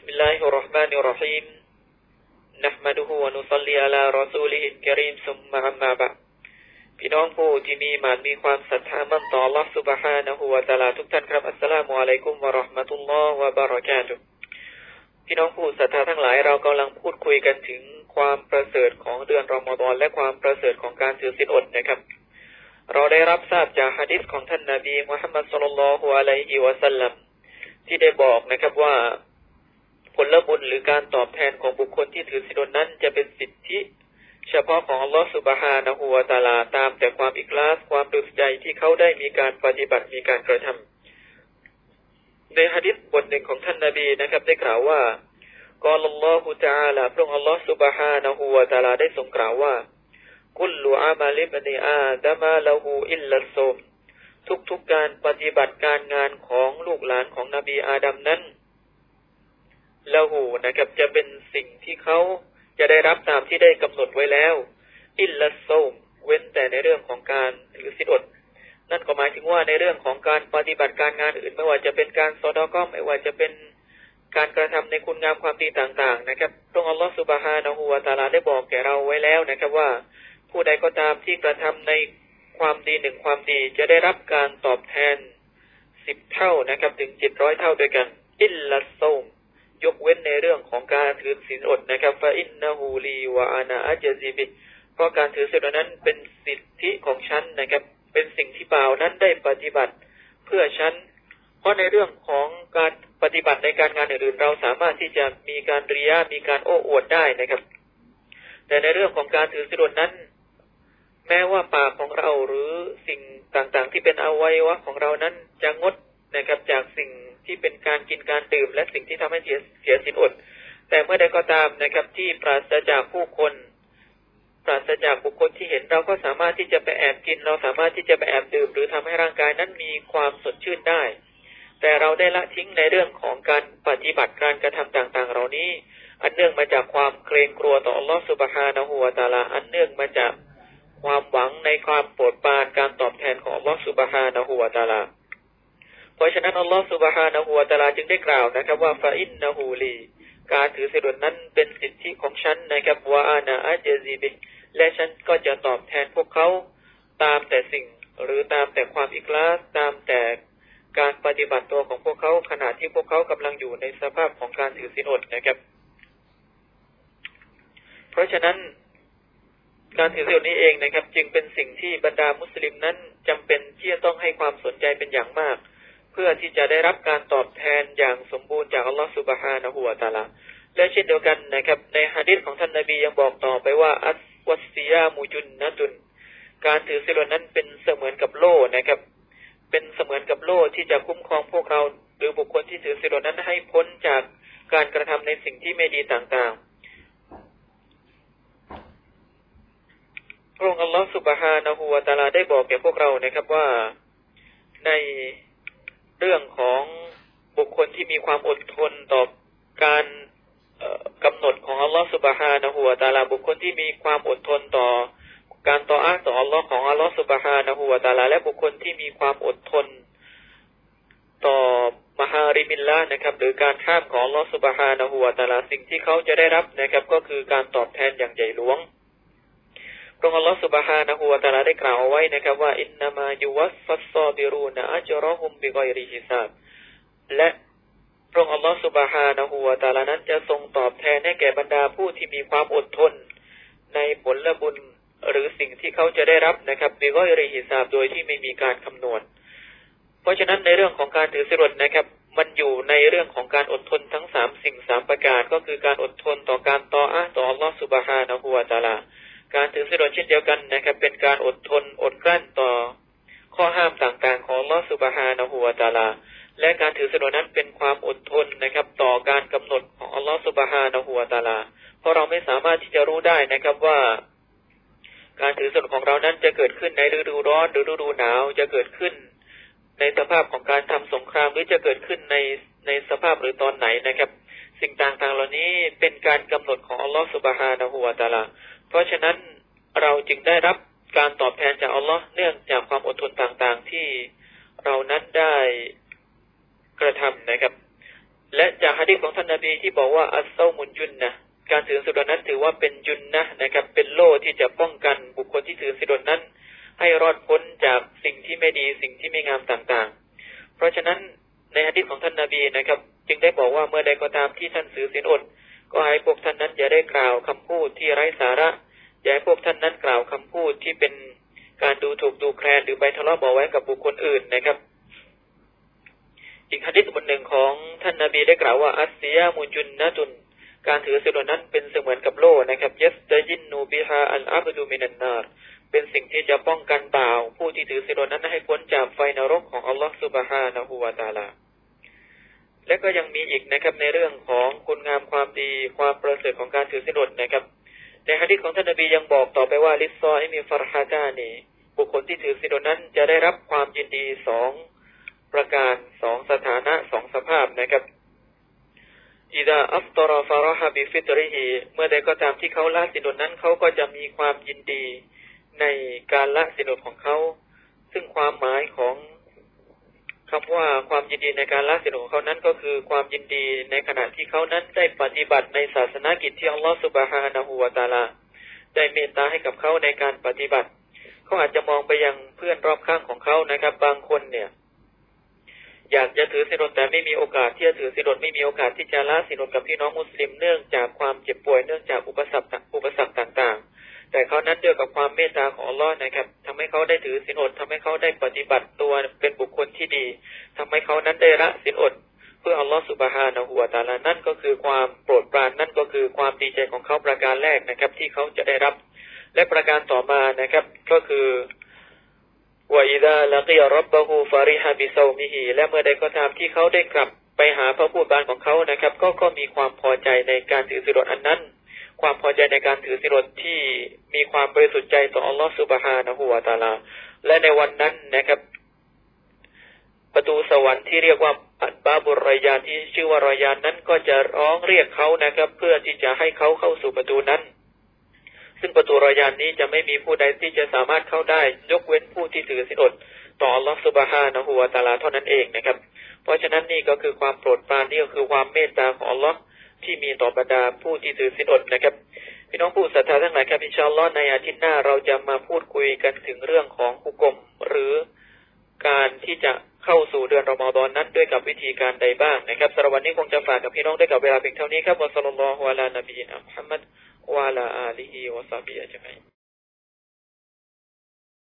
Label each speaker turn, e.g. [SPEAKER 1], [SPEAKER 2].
[SPEAKER 1] بسم الله الرحمن الرحيم نحمده ونصلي على رسوله الكريم ثم أما بعد พี่น้องผู้ที่มีหมันมีความศรัทธามั่นต่อ Allah سبحانه และ تعالى ทุกท่านครับอัสสลามุอะลัยกุมวะเราะห์มะตุลลอฮ์วะบะเราะกาตุฮ์พี่น้องผู้ศรัทธาทั้งหลายเรากำลังพูดคุยกันถึงความประเสริฐของเดือนรอมฎอนและความประเสริฐของการถือศีลอดนะครับ เราได้รับทราบจากฮะดิษของท่านนาบีมุฮัมมัดสุลลัลฮุอะลัยฮิวะสัลลัมที่ได้บอกนะครับว่า ผลบุญหรือการตอบแทนของบุคคลที่ถือศีลนั้นจะเป็นสิทธิ เฉพาะของอัลลอฮฺสุบฮานะฮูวาตาลาตามแต่ความอิกลาสความดุใจที่เขาได้มีการปฏิบัติมีการกระทำในฮะดิษบทหนึ่งของท่านนาบีนะครับ ได้กล่าวว่ากอลลอฮฺตาลาพระองค์อัลลอฮฺสุบฮานะฮูวาตาลาได้ทรงกล่าวว่ากุลลูอามาลิบนีอาดามาลาหูอิลลัสมทุกๆการปฏิบัติการงานของลูกหลานของนบีอาดัมนั้น ละหูนะครับจะเป็นสิ่งที่เขาจะได้รับตามที่ได้กำหนดไว้แล้ว อิลลัสโซมเว้นแต่ในเรื่องของการถือสิทอด นั่นก็หมายถึงว่าในเรื่องของการปฏิบัติการงานอื่นไม่ว่าจะเป็นการสอดอก็ไม่ว่าจะเป็นการกระทำในคุณงามความดีต่าง ๆ นะครับพระองค์อัลลอฮฺสุบฮานะฮูวาตาลาได้บอกแก่เราไว้แล้วนะครับว่า ผู้ใดก็ตามที่กระทำในความดีหนึ่งความดีจะได้รับการตอบแทนสิบเท่านะครับ ถึงเจ็ดร้อยเท่าด้วยกัน อิลลัสโซม ยกเว้นในเรื่องของการถือศีลอดนะครับฟาอินนาฮูลีวะอานาอัจซิบิเพราะการถือศีลนั้นเป็นสิทธิของฉันนะครับ เป็นสิ่งที่บ่าวนั้นได้ปฏิบัติเพื่อฉัน เพราะในเรื่องของการปฏิบัติในการงานอื่นๆเราสามารถที่จะมีการเรียมีการโอ้อวดได้นะครับ แต่ในเรื่องของการถือศีลนั้น แม้ว่าปากของเราหรือสิ่งต่างๆ ที่เป็นอวัยวะของเรานั้นจะงดนะครับจากสิ่ง ที่เป็นการกินการดื่ม และสิ่งที่ทำให้เสียเสียสินอด แต่เมื่อใดก็ตามนะครับที่ปราศจากผู้คนปราศจากบุคคลที่เห็นเราก็สามารถที่จะไปแอบกิน เราสามารถที่จะไปแอบดื่ม หรือทำให้ร่างกายนั้นมีความสดชื่นได้ แต่เราได้ละทิ้งในเรื่องของการปฏิบัติการกระทำต่าง ๆ เหล่านี้ อันเนื่องมาจากความเกรงกลัวต่ออัลลอฮฺสุบฮานะฮูวาตาลา อันเนื่องมาจากความหวังในความโปรดปรานการตอบแทนของอัลลอฮฺสุบฮานะฮูวาตาลา ราะฉะนั้นอัลลอฮฺสุบฮานะฮูวะตาลาจึงได้กล่าวนะครับ ว่าฟาอินนะฮูลี การถือศีลนั้นเป็นสิทธิของฉันนะครับวาอานาอัจซีบิและฉันก็จะตอบแทนพวกเขาตามแต่สิ่งหรือตามแต่ความอิกลาสตามแต่การปฏิบัติตัวของพวกเขาขณะที่พวกเขากำลังอยู่ในสภาพของการถือศีลอดนะครับ เพราะฉะนั้นการถือศีลนี้เองนะครับ จึงเป็นสิ่งที่บรรดามุสลิมนั้นจำเป็นที่จะต้องให้ความสนใจเป็นอย่างมาก เพื่อที่จะได้รับการตอบแทนอย่างสมบูรณ์จากอัลลอฮฺสุบฮานะฮูวาตาลาและเช่นเดียวกันนะครับ ในฮะดิษของท่านนาบียังบอกต่อไปว่า อัสวัสซิยามุจุนนะตุน การถือศีลนั้นเป็นเสมือนกับโล่นะครับ เป็นเสมือนกับโล่ที่จะคุ้มครองพวกเรา หรือบุคคลที่ถือศีลนั้นให้พ้นจากการกระทำในสิ่งที่ไม่ดีต่างๆพระองค์อัลลอฮฺสุบฮานะฮูวาตาลาได้บอกแก่พวกเรานะครับว่าใน เรื่องของบุคคลที่มีความอดทนต่อการกำหนดของอัลลอฮฺสุบฮานะฮูวาตาลาบุคคลที่มีความอดทนต่อ การต่ออ้างต่ออัลลอฮ์ของอัลลอฮฺสุบฮานะฮูวาตาลาและบุคคลที่มีความอดทน ต่อมหาริมิลละนะครับ หรือการข้ามของอัลลอฮฺสุบฮานะฮูวาตาลาสิ่งที่เขาจะได้รับนะครับ ก็คือการตอบแทนอย่างใหญ่หลวง พระองค์อัลลอฮฺสุบฮานะฮูวะตาลาได้กล่าวไว้นะครับ ว่าอินนามายุวัสฟัสซอบิรูนอัจรอฮุมบิกอยริฮิซาบและพระองค์อัลลอฮฺสุบฮานะฮูวะตาลานั้นจะทรงตอบแทนให้แก่บรรดาผู้ที่มีความอดทน ในผลละบุญหรือสิ่งที่เขาจะได้รับนะครับบิกอยริฮิซาบโดยที่ไม่มีการคำนวณ เพราะฉะนั้นในเรื่องของการถือสิรดนะครับมันอยู่ในเรื่องของการอดทนทั้งสามสิ่งสามประการก็คือการอดทนต่อการต่ออ้าต่ออัลลอฮฺสุบฮานะฮูวะตาลา การถือศีลเช่นเดียวกันนะครับ เป็นการอดทนอดกลั้นต่อ ข้อห้ามต่างๆ ของลอสุบฮานะฮูวาตาลา และการถือศีลนั้นเป็นความอดทนนะครับ ต่อการกำหนดของอัลลอฮฺสุบฮานะฮูวาตาลา เพราะเราไม่สามารถที่จะรู้ได้นะครับว่า การถือศีลของเรานั้นจะเกิดขึ้นในฤดูร้อนหรือฤดูหนาวจะเกิดขึ้น ในสภาพของการทำสงครามหรือจะเกิดขึ้นในในสภาพหรือตอนไหนนะครับ สิ่งต่างๆเหล่านี้เป็นการกำหนดของอัลลอฮฺสุบฮานะฮูวาตาลา เพราะฉะนั้นเราจึงได้รับการตอบแทนจากอัลลอฮ์เนื่องจากความอดทนต่างๆที่เรานั้นได้กระทำนะครับ และจากฮะดีษของท่านนาบีที่บอกว่าอัสเซามุนจุนนะการถือสิดนั้นถือว่าเป็นจุนนะนะครับ เป็นโล่ที่จะป้องกันบุคคลที่ถือสิดนั้น ให้รอดพ้นจากสิ่งที่ไม่ดีสิ่งที่ไม่งามต่างๆ เพราะฉะนั้นในฮะดีษของท่านนาบีนะครับ จึงได้บอกว่าเมื่อใดก็ตามที่ท่านถือสินอด ก็ให้พวกท่านนั้นอย่าได้กล่าวคำพูดที่ไร้สาระ อย่าให้พวกท่านนั้นกล่าวคำพูดที่เป็นการดูถูกดูแคลนหรือไปทะเลาะเบาแว้งกับบุคคลอื่นนะครับ อีกฮะดิษบทหนึ่งของท่านนาบีได้กล่าวว่าอัสเซียมุจุนนะตุน การถือสิลนั้นเป็นเสมือนกับโล่นะครับยัสตยินนูบิฮาอัลอาบดูมินันนาร์เป็นสิ่งที่จะป้องกันบ่าว ผู้ที่ถือสิลนั้นให้พ้นจากไฟนรกของอัลลอฮฺสุบฮานะฮูวาตาลา และก็ยังมีอีกนะครับในเรื่องของคุณงามความดีความประเสริฐของการถือสิลนะครับในฮะดิษของท่านนบียังบอกต่อไปว่าลิซซอให้มีฟารฮาจานีบุคคลที่ถือสินนั้นจะได้รับความยินดีสองประการสองสถานะสองสภาพนะครับอิดาอัฟตรฟารฮาบิฟิตริฮีเมื่อใดก็ตามที่เขาละสินนั้นเขาก็จะมีความยินดีในการละสินของเขา ซึ่งความหมายของคำว่าความ ยินดีในการละสินของเขานั้นก็คือความยินดีในขณะที่เขานั้นได้ปฏิบัติในศาสนากิจที่อัลลอฮฺสุบฮานะฮูวาตาลา ได้เมตตาให้กับเขาในการปฏิบัติ เขาอาจจะมองไปยังเพื่อนรอบข้างของเขานะครับ บางคนเนี่ย อยากจะถือสินแต่ไม่มีโอกาสที่จะถือสินไม่มีโอกาสที่จะละสินกับพี่น้องมุสลิมเนื่องจากความเจ็บป่วยเนื่องจากอุปสรรคอุปสรรคต่าง แต่เขานั้นด้วยกับความเมตตาของอัลลอฮ์นะครับทำให้เขาได้ถือสินอดทำให้เขาได้ปฏิบัติตัวเป็นบุคคลที่ดีทำให้เขานั้นได้ละสินอด เพื่ออัลลอฮ์สุบฮานะฮูวตาลานั่นก็คือความโปรดปรานนั่นก็คือความดีใจของเขาประการแรกนะครับ ที่เขาจะได้รับ และประการต่อมานะครับ ก็คือวอิดาละกิยรับบะฮูฟาริฮาบิซามิฮีและเมื่อใดก็ตามที่เขาได้กลับไปหาพระผู้บานของเขานะครับ ก็ก็มีความพอใจในการถือสินอดอันนั้น ความพอใจในการถือสินอดที่มีความบริสุทธิ์ใจต่ออัลลอฮฺสุบฮานะฮูวาตาลา และในวันนั้นนะครับ ประตูสวรรค์ที่เรียกว่าอัตบาบุรยานที่ชื่อว่ารอยานนั้นก็จะร้องเรียกเขานะครับ เพื่อที่จะให้เขาเข้าสู่ประตูนั้น ซึ่งประตูรอยานนี้จะไม่มีผู้ใดที่จะสามารถเข้าได้ ยกเว้นผู้ที่ถือสินอดต่ออัลลอฮฺสุบฮานะฮูวาตาลาเท่านั้นเองนะครับ เพราะฉะนั้นนี่ก็คือความโปรดปรานนี่ก็คือความเมตตาของอัลลอฮ์ ที่มีต่อบรรดาผู้ที่ถือสินอดนะครับ พี่น้องผู้ศรัทธาทั้งหลายครับอินชาอัลลอฮ์ในอาทิตย์หน้าเราจะมาพูดคุยกันถึงเรื่องของหุกมหรือการที่จะเข้าสู่เดือนรอมฎอนนั้นด้วยกับวิธีการใดบ้างนะครับสำหรับวันนี้คงจะฝากกับพี่น้องได้กับเวลาเพียงเท่านี้ครับวะสัลลัลลอฮุอะลานบีนะมุฮัมมัดวะลาอาลีฮิวะซาบิอัจมัย